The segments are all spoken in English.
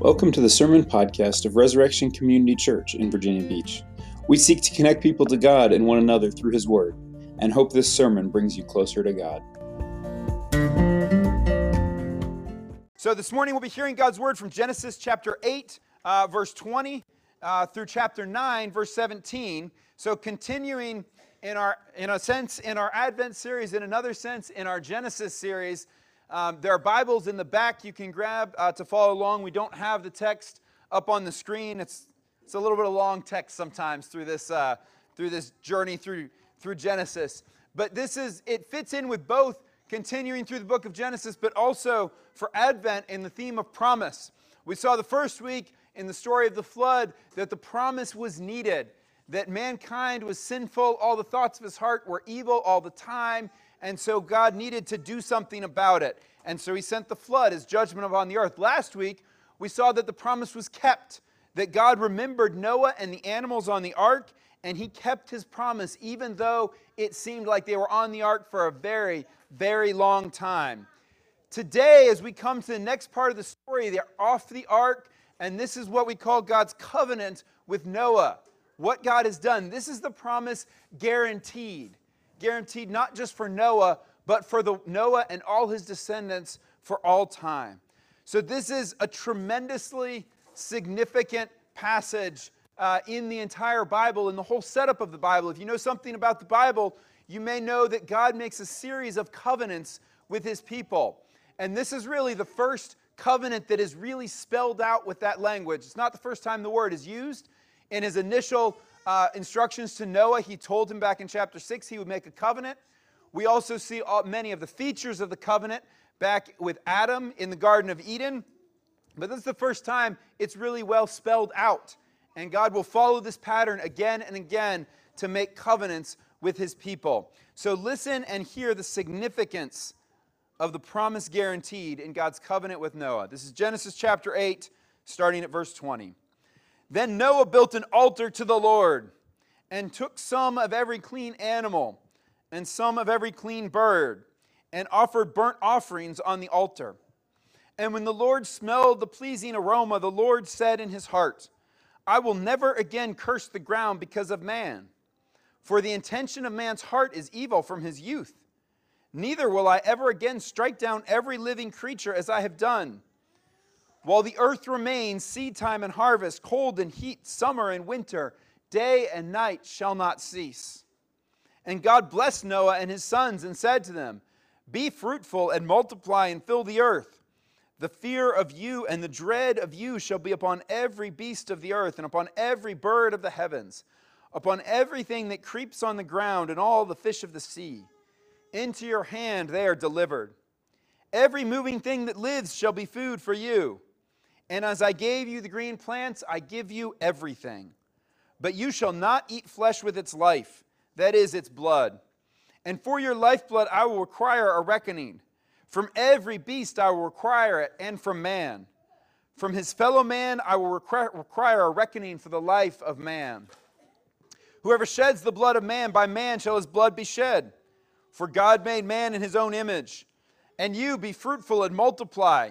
Welcome to the Sermon Podcast of Resurrection Community Church in Virginia Beach. We seek to connect people to God and one another through His Word, and hope this sermon brings you closer to God. So, this morning we'll be hearing God's Word from Genesis chapter 8, uh, verse 20, uh, through chapter 9, verse 17. So, continuing in our, in a sense, in our Advent series, in another sense, in our Genesis series. Um, there are Bibles in the back you can grab uh, to follow along. We don't have the text up on the screen. It's, it's a little bit of long text sometimes through this, uh, through this journey through, through Genesis. But this is, it fits in with both continuing through the book of Genesis, but also for Advent in the theme of promise. We saw the first week in the story of the flood that the promise was needed, that mankind was sinful, all the thoughts of his heart were evil all the time, and so God needed to do something about it. And so he sent the flood as judgment upon the earth. Last week, we saw that the promise was kept, that God remembered Noah and the animals on the ark, and he kept his promise, even though it seemed like they were on the ark for a very, very long time. Today, as we come to the next part of the story, they're off the ark, and this is what we call God's covenant with Noah. What God has done. This is the promise guaranteed guaranteed not just for Noah, but for the, Noah and all his descendants for all time. So, this is a tremendously significant passage uh, in the entire Bible, in the whole setup of the Bible. If you know something about the Bible, you may know that God makes a series of covenants with his people. And this is really the first covenant that is really spelled out with that language. It's not the first time the word is used. In his initial uh, instructions to Noah, he told him back in chapter 6 he would make a covenant. We also see all, many of the features of the covenant back with Adam in the Garden of Eden. But this is the first time it's really well spelled out. And God will follow this pattern again and again to make covenants with his people. So listen and hear the significance of the promise guaranteed in God's covenant with Noah. This is Genesis chapter 8, starting at verse 20. Then Noah built an altar to the Lord and took some of every clean animal and some of every clean bird and offered burnt offerings on the altar. And when the Lord smelled the pleasing aroma, the Lord said in his heart, I will never again curse the ground because of man. For the intention of man's heart is evil from his youth. Neither will I ever again strike down every living creature as I have done. While the earth remains, seed time and harvest, cold and heat, summer and winter, day and night shall not cease. And God blessed Noah and his sons and said to them, Be fruitful and multiply and fill the earth. The fear of you and the dread of you shall be upon every beast of the earth and upon every bird of the heavens, upon everything that creeps on the ground and all the fish of the sea. Into your hand they are delivered. Every moving thing that lives shall be food for you. And as I gave you the green plants, I give you everything. But you shall not eat flesh with its life, that is, its blood. And for your lifeblood I will require a reckoning. From every beast I will require it, and from man. From his fellow man I will require a reckoning for the life of man. Whoever sheds the blood of man, by man shall his blood be shed. For God made man in his own image. And you be fruitful and multiply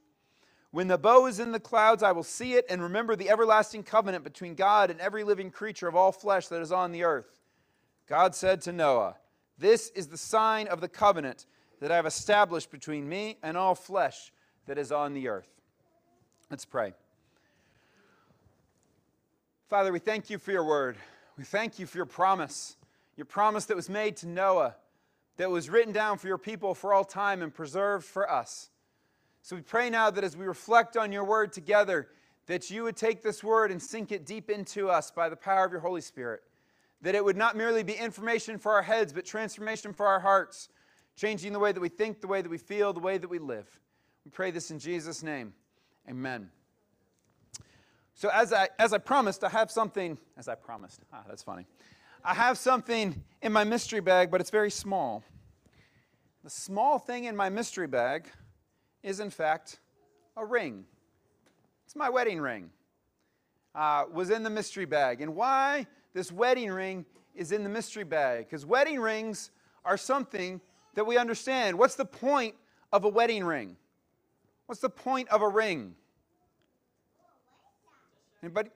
When the bow is in the clouds, I will see it and remember the everlasting covenant between God and every living creature of all flesh that is on the earth. God said to Noah, This is the sign of the covenant that I have established between me and all flesh that is on the earth. Let's pray. Father, we thank you for your word. We thank you for your promise, your promise that was made to Noah, that was written down for your people for all time and preserved for us. So we pray now that as we reflect on your word together, that you would take this word and sink it deep into us by the power of your Holy Spirit. That it would not merely be information for our heads, but transformation for our hearts, changing the way that we think, the way that we feel, the way that we live. We pray this in Jesus' name. Amen. So as I as I promised, I have something. As I promised, ah, that's funny. I have something in my mystery bag, but it's very small. The small thing in my mystery bag is, in fact, a ring. It's my wedding ring. Uh, was in the mystery bag. And why this wedding ring is in the mystery bag? Because wedding rings are something that we understand. What's the point of a wedding ring? What's the point of a ring? Anybody?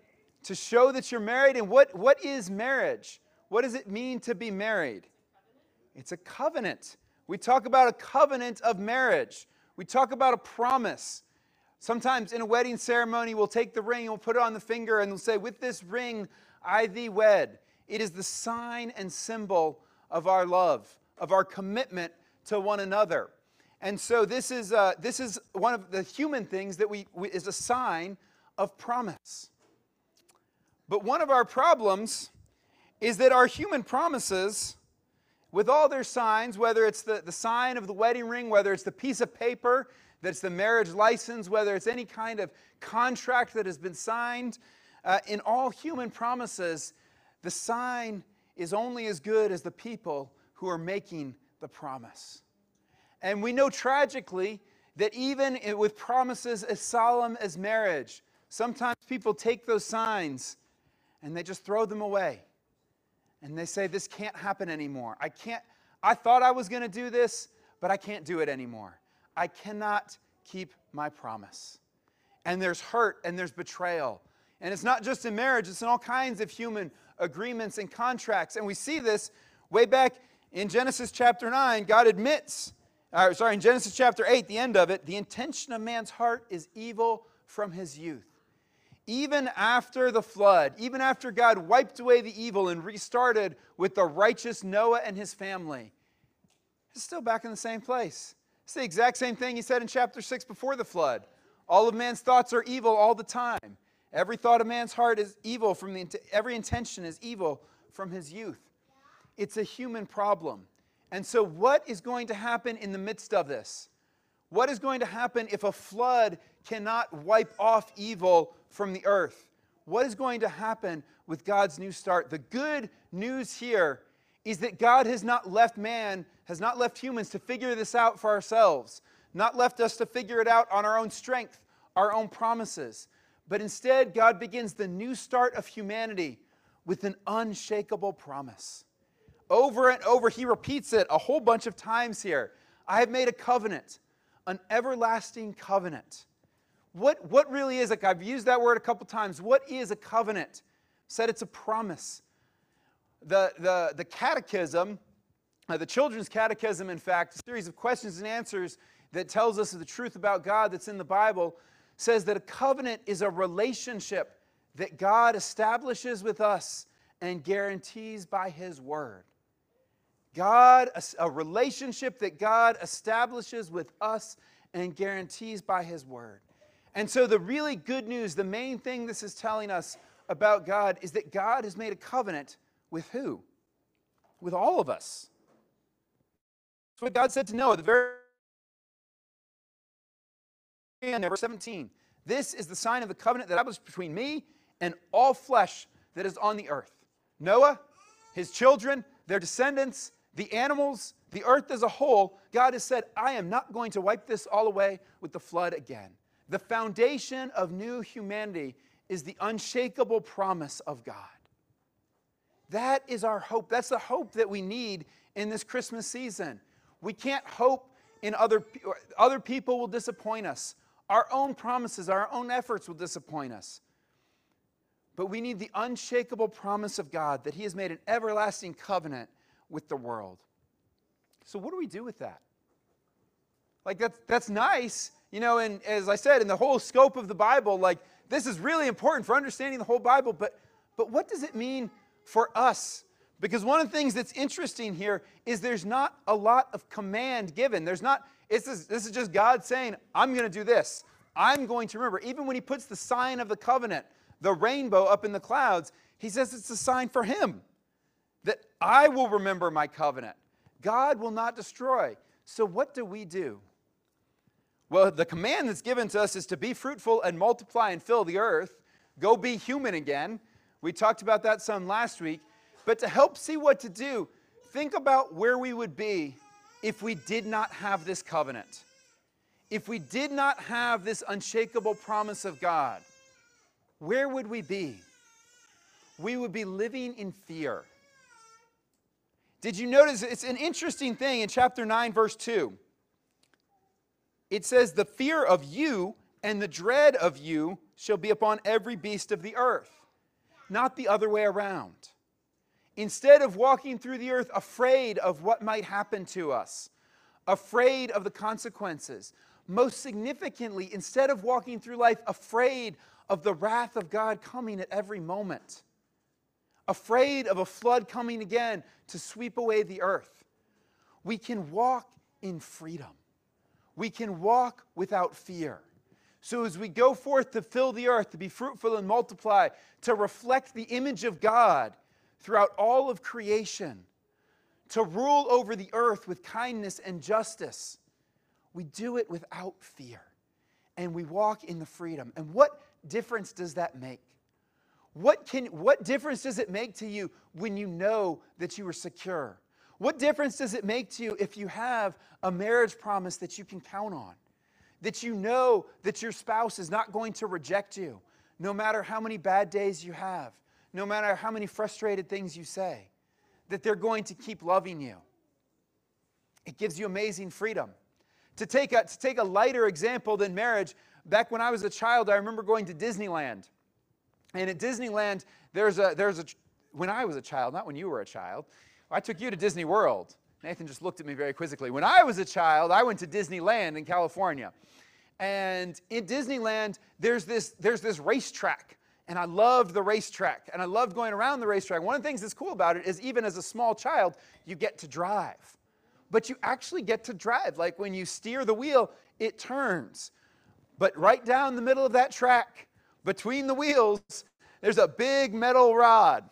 To show that you're married. And what, what is marriage? What does it mean to be married? It's a covenant. We talk about a covenant of marriage. We talk about a promise. Sometimes in a wedding ceremony, we'll take the ring and we'll put it on the finger and we'll say, With this ring, I thee wed. It is the sign and symbol of our love, of our commitment to one another. And so this is, uh, this is one of the human things that we, we is a sign of promise. But one of our problems is that our human promises, with all their signs, whether it's the, the sign of the wedding ring, whether it's the piece of paper that's the marriage license, whether it's any kind of contract that has been signed, uh, in all human promises, the sign is only as good as the people who are making the promise. And we know tragically that even with promises as solemn as marriage, sometimes people take those signs and they just throw them away. And they say, This can't happen anymore. I can't, I thought I was going to do this, but I can't do it anymore. I cannot keep my promise. And there's hurt and there's betrayal. And it's not just in marriage, it's in all kinds of human agreements and contracts. And we see this way back in Genesis chapter 9. God admits, uh, sorry, in Genesis chapter 8, the end of it, the intention of man's heart is evil from his youth. Even after the flood, even after God wiped away the evil and restarted with the righteous Noah and his family, he's still back in the same place. It's the exact same thing he said in chapter 6 before the flood. All of man's thoughts are evil all the time. Every thought of man's heart is evil from the every intention is evil from his youth. It's a human problem. And so what is going to happen in the midst of this? What is going to happen if a flood cannot wipe off evil from the earth? What is going to happen with God's new start? The good news here is that God has not left man, has not left humans to figure this out for ourselves, not left us to figure it out on our own strength, our own promises. But instead, God begins the new start of humanity with an unshakable promise. Over and over, he repeats it a whole bunch of times here. I have made a covenant, an everlasting covenant. What, what really is it? I've used that word a couple times. What is a covenant? Said it's a promise the, the, the catechism, uh, the children's catechism, in fact, a series of questions and answers that tells us the truth about God that's in the Bible, says that a covenant is a relationship that God establishes with us and guarantees by His Word. God, a, a relationship that God establishes with us and guarantees by His Word. And so, the really good news, the main thing this is telling us about God, is that God has made a covenant with who? With all of us. That's what God said to Noah, the very end, verse 17. This is the sign of the covenant that I was between me and all flesh that is on the earth. Noah, his children, their descendants, the animals, the earth as a whole, God has said, I am not going to wipe this all away with the flood again. The foundation of new humanity is the unshakable promise of God. That is our hope. That's the hope that we need in this Christmas season. We can't hope in other other people will disappoint us. Our own promises, our own efforts will disappoint us. But we need the unshakable promise of God that He has made an everlasting covenant with the world. So, what do we do with that? Like, that's, that's nice, you know, and as I said, in the whole scope of the Bible, like, this is really important for understanding the whole Bible, but But what does it mean for us? Because one of the things that's interesting here is there's not a lot of command given. There's not, it's this, this is just God saying, I'm going to do this. I'm going to remember. Even when he puts the sign of the covenant, the rainbow up in the clouds, he says it's a sign for him that I will remember my covenant. God will not destroy. So, what do we do? Well, the command that's given to us is to be fruitful and multiply and fill the earth. Go be human again. We talked about that some last week. But to help see what to do, think about where we would be if we did not have this covenant. If we did not have this unshakable promise of God, where would we be? We would be living in fear. Did you notice it's an interesting thing in chapter 9, verse 2? It says, The fear of you and the dread of you shall be upon every beast of the earth, not the other way around. Instead of walking through the earth afraid of what might happen to us, afraid of the consequences, most significantly, instead of walking through life afraid of the wrath of God coming at every moment, afraid of a flood coming again to sweep away the earth, we can walk in freedom. We can walk without fear. So, as we go forth to fill the earth, to be fruitful and multiply, to reflect the image of God throughout all of creation, to rule over the earth with kindness and justice, we do it without fear. And we walk in the freedom. And what difference does that make? What, can, what difference does it make to you when you know that you are secure? What difference does it make to you if you have a marriage promise that you can count on? that you know that your spouse is not going to reject you, no matter how many bad days you have, no matter how many frustrated things you say, that they're going to keep loving you. It gives you amazing freedom. To take a, to take a lighter example than marriage, back when I was a child, I remember going to Disneyland. And at Disneyland, there's a, there's a, when I was a child, not when you were a child, I took you to Disney World. Nathan just looked at me very quizzically. When I was a child, I went to Disneyland in California. And in Disneyland, there's this, there's this racetrack. And I loved the racetrack. And I loved going around the racetrack. One of the things that's cool about it is even as a small child, you get to drive. But you actually get to drive. Like when you steer the wheel, it turns. But right down the middle of that track, between the wheels, there's a big metal rod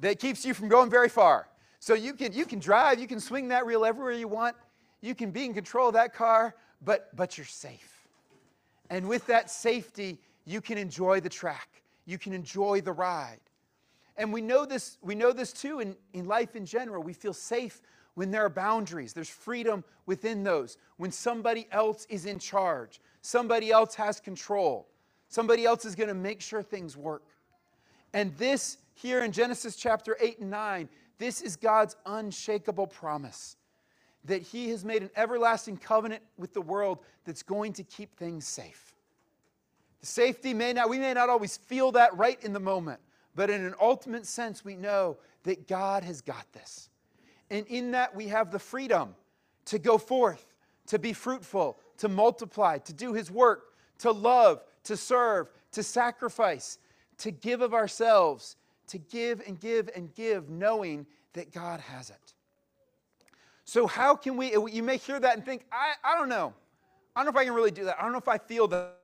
that keeps you from going very far. So you can, you can drive, you can swing that wheel everywhere you want, you can be in control of that car, but, but you're safe. And with that safety, you can enjoy the track. You can enjoy the ride. And we know this, we know this too in, in life in general. We feel safe when there are boundaries, there's freedom within those. When somebody else is in charge, somebody else has control, somebody else is going to make sure things work. And this here in Genesis chapter 8 and 9, this is God's unshakable promise that He has made an everlasting covenant with the world that's going to keep things safe. The safety may not, we may not always feel that right in the moment, but in an ultimate sense, we know that God has got this. And in that, we have the freedom to go forth, to be fruitful, to multiply, to do His work, to love, to serve, to sacrifice, to give of ourselves, to give and give and give, knowing that God has it. So, how can we, you may hear that and think, I, I don't know. I don't know if I can really do that. I don't know if I feel that.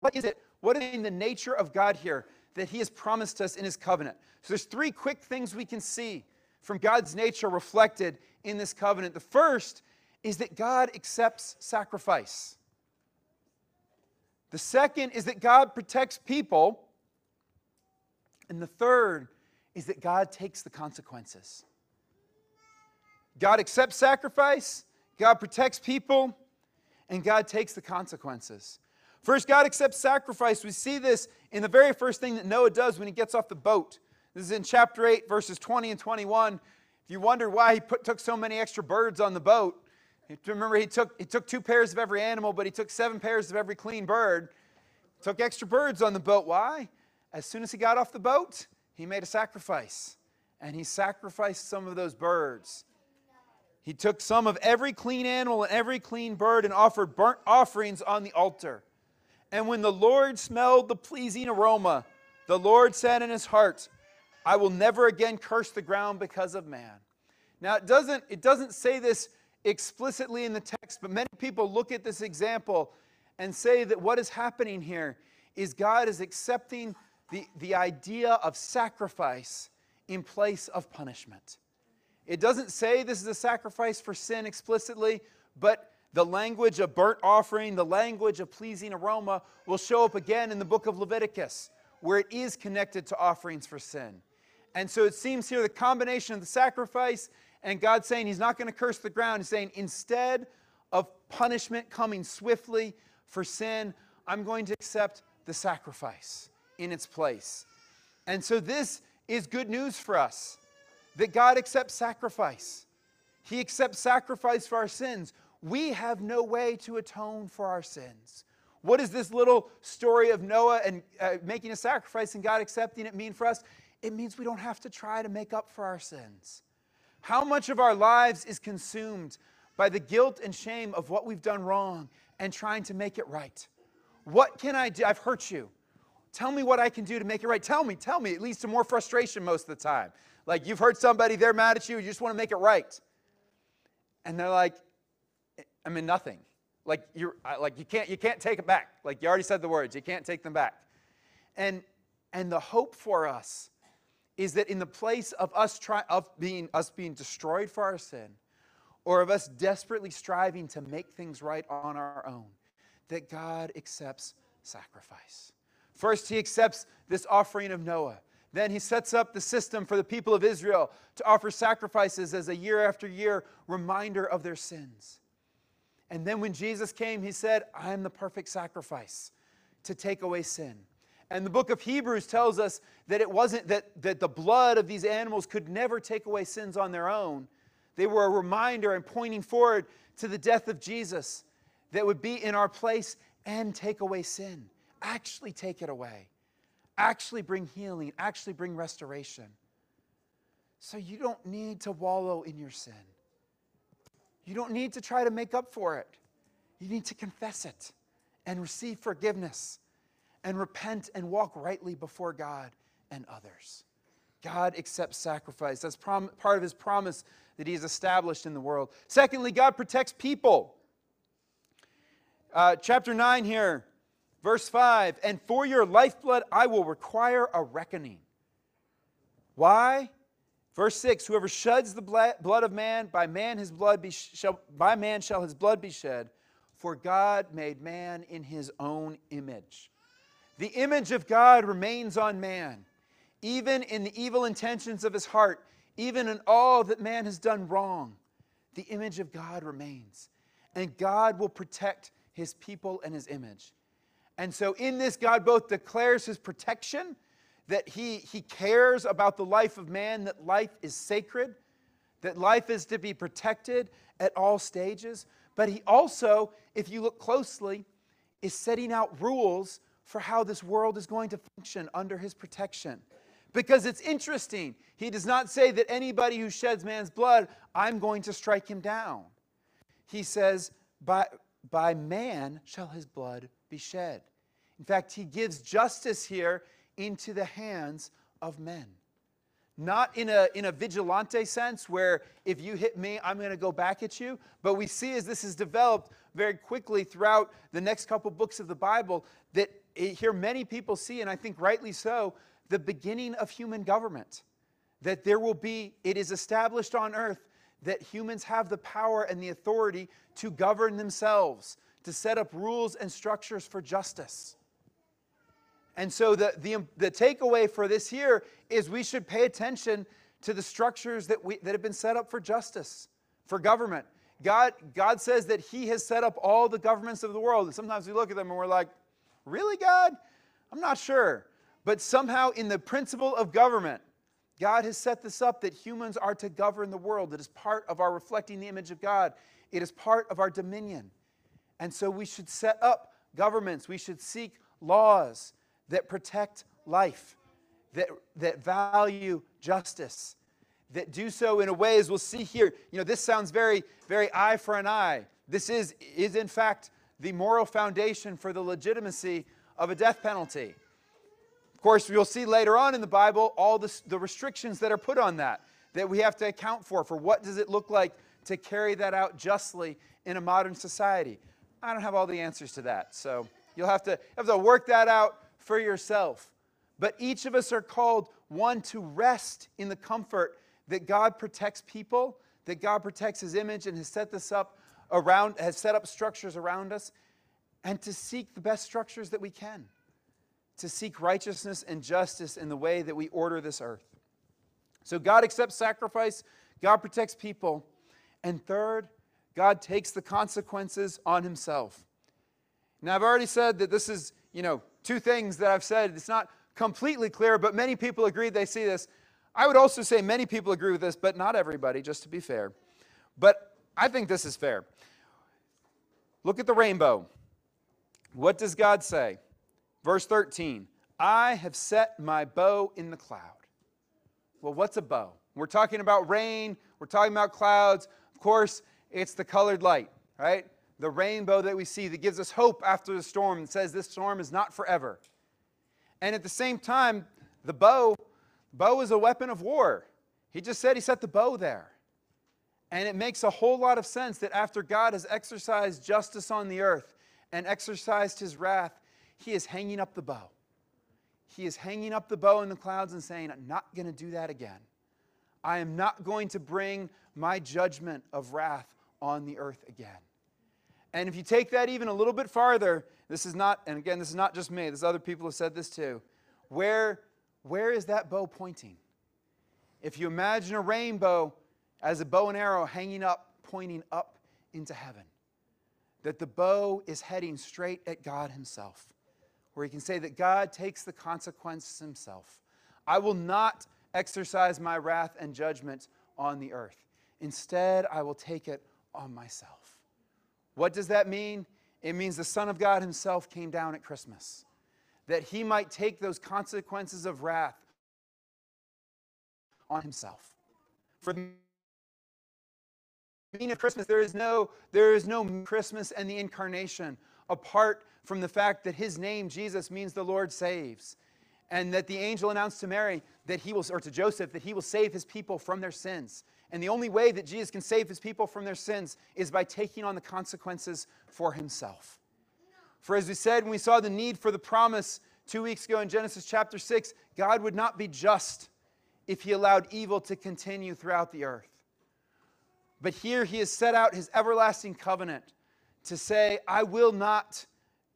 What is it? What is in the nature of God here that He has promised us in His covenant? So, there's three quick things we can see from God's nature reflected in this covenant. The first is that God accepts sacrifice. The second is that God protects people. And the third is that God takes the consequences. God accepts sacrifice, God protects people, and God takes the consequences. First, God accepts sacrifice. We see this in the very first thing that Noah does when he gets off the boat. This is in chapter 8, verses 20 and 21. If you wonder why he put, took so many extra birds on the boat, remember he took, he took two pairs of every animal, but he took seven pairs of every clean bird. Took extra birds on the boat. Why? As soon as he got off the boat, he made a sacrifice and he sacrificed some of those birds. He took some of every clean animal and every clean bird and offered burnt offerings on the altar. And when the Lord smelled the pleasing aroma, the Lord said in his heart, I will never again curse the ground because of man. Now it doesn't it doesn't say this explicitly in the text, but many people look at this example and say that what is happening here is God is accepting the, the idea of sacrifice in place of punishment. It doesn't say this is a sacrifice for sin explicitly, but the language of burnt offering, the language of pleasing aroma will show up again in the book of Leviticus, where it is connected to offerings for sin. And so it seems here the combination of the sacrifice and God saying He's not going to curse the ground, He's saying, instead of punishment coming swiftly for sin, I'm going to accept the sacrifice in its place. And so this is good news for us that God accepts sacrifice. He accepts sacrifice for our sins. We have no way to atone for our sins. What does this little story of Noah and uh, making a sacrifice and God accepting it mean for us? It means we don't have to try to make up for our sins. How much of our lives is consumed by the guilt and shame of what we've done wrong and trying to make it right? What can I do? I've hurt you. Tell me what I can do to make it right. Tell me, tell me. It leads to more frustration most of the time. Like you've hurt somebody, they're mad at you, you just want to make it right. And they're like, I mean, nothing. Like you're like you can't you can't take it back. Like you already said the words, you can't take them back. And and the hope for us is that in the place of us try, of being us being destroyed for our sin, or of us desperately striving to make things right on our own, that God accepts sacrifice. First, he accepts this offering of Noah. Then he sets up the system for the people of Israel to offer sacrifices as a year after year reminder of their sins. And then when Jesus came, he said, I am the perfect sacrifice to take away sin. And the book of Hebrews tells us that it wasn't that, that the blood of these animals could never take away sins on their own. They were a reminder and pointing forward to the death of Jesus that would be in our place and take away sin. Actually, take it away. Actually, bring healing. Actually, bring restoration. So you don't need to wallow in your sin. You don't need to try to make up for it. You need to confess it and receive forgiveness and repent and walk rightly before God and others. God accepts sacrifice. That's prom- part of his promise that he has established in the world. Secondly, God protects people. Uh, chapter 9 here, verse 5 And for your lifeblood I will require a reckoning. Why? Verse 6 Whoever sheds the blood of man, by man his blood be shall, by man shall his blood be shed, for God made man in his own image. The image of God remains on man, even in the evil intentions of his heart, even in all that man has done wrong. The image of God remains, and God will protect his people and his image. And so, in this, God both declares his protection that he, he cares about the life of man, that life is sacred, that life is to be protected at all stages. But he also, if you look closely, is setting out rules for how this world is going to function under his protection. Because it's interesting. He does not say that anybody who sheds man's blood, I'm going to strike him down. He says, by, by man shall his blood be shed. In fact, he gives justice here into the hands of men. Not in a, in a vigilante sense where if you hit me, I'm going to go back at you. But we see as this is developed very quickly throughout the next couple books of the Bible that here many people see, and I think rightly so, the beginning of human government. That there will be, it is established on earth that humans have the power and the authority to govern themselves, to set up rules and structures for justice. And so the, the, the takeaway for this here is we should pay attention to the structures that, we, that have been set up for justice, for government. God, God says that He has set up all the governments of the world. And sometimes we look at them and we're like, really, God? I'm not sure. But somehow, in the principle of government, God has set this up that humans are to govern the world. It is part of our reflecting the image of God, it is part of our dominion. And so we should set up governments, we should seek laws that protect life, that, that value justice, that do so in a way, as we'll see here. You know, this sounds very, very eye for an eye. This is, is in fact, the moral foundation for the legitimacy of a death penalty. Of course, you'll see later on in the Bible all the, the restrictions that are put on that, that we have to account for, for what does it look like to carry that out justly in a modern society. I don't have all the answers to that, so you'll have to, have to work that out for yourself. But each of us are called, one, to rest in the comfort that God protects people, that God protects His image and has set this up around, has set up structures around us, and to seek the best structures that we can, to seek righteousness and justice in the way that we order this earth. So God accepts sacrifice, God protects people, and third, God takes the consequences on Himself. Now, I've already said that this is, you know, two things that I've said. It's not completely clear, but many people agree they see this. I would also say many people agree with this, but not everybody, just to be fair. But I think this is fair. Look at the rainbow. What does God say? Verse 13 I have set my bow in the cloud. Well, what's a bow? We're talking about rain, we're talking about clouds. Of course, it's the colored light, right? The rainbow that we see that gives us hope after the storm and says this storm is not forever. And at the same time, the bow, bow is a weapon of war. He just said he set the bow there. And it makes a whole lot of sense that after God has exercised justice on the earth and exercised his wrath, he is hanging up the bow. He is hanging up the bow in the clouds and saying, I'm not going to do that again. I am not going to bring my judgment of wrath on the earth again. And if you take that even a little bit farther, this is not, and again, this is not just me, there's other people who said this too. Where, where is that bow pointing? If you imagine a rainbow as a bow and arrow hanging up, pointing up into heaven, that the bow is heading straight at God Himself, where He can say that God takes the consequences Himself. I will not exercise my wrath and judgment on the earth. Instead, I will take it on myself. What does that mean? It means the Son of God Himself came down at Christmas, that He might take those consequences of wrath on Himself. For meaning of Christmas, there is no, there is no Christmas and the incarnation apart from the fact that His name, Jesus, means the Lord saves. And that the angel announced to Mary that he will, or to Joseph, that he will save his people from their sins. And the only way that Jesus can save his people from their sins is by taking on the consequences for himself. For as we said when we saw the need for the promise two weeks ago in Genesis chapter 6, God would not be just if he allowed evil to continue throughout the earth. But here he has set out his everlasting covenant to say, I will not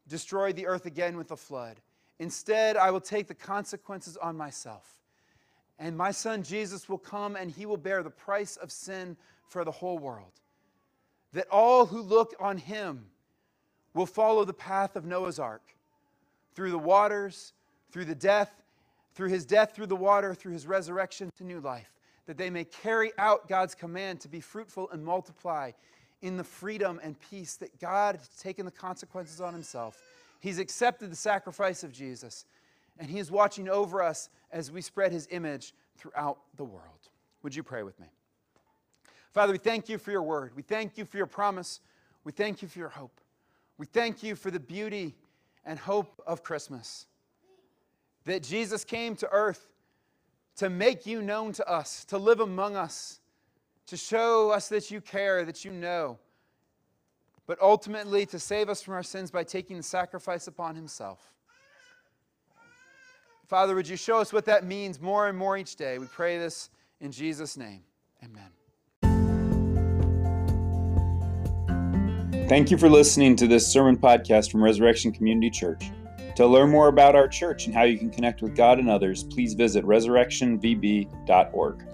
destroy the earth again with a flood. Instead, I will take the consequences on myself. And my son Jesus will come and he will bear the price of sin for the whole world. That all who look on him will follow the path of Noah's ark through the waters, through the death, through his death, through the water, through his resurrection to new life. That they may carry out God's command to be fruitful and multiply in the freedom and peace that God has taken the consequences on himself. He's accepted the sacrifice of Jesus and He is watching over us as we spread His image throughout the world. Would you pray with me? Father, we thank you for your word. We thank you for your promise. We thank you for your hope. We thank you for the beauty and hope of Christmas. That Jesus came to earth to make you known to us, to live among us, to show us that you care, that you know, but ultimately to save us from our sins by taking the sacrifice upon himself. Father, would you show us what that means more and more each day? We pray this in Jesus' name. Amen. Thank you for listening to this sermon podcast from Resurrection Community Church. To learn more about our church and how you can connect with God and others, please visit resurrectionvb.org.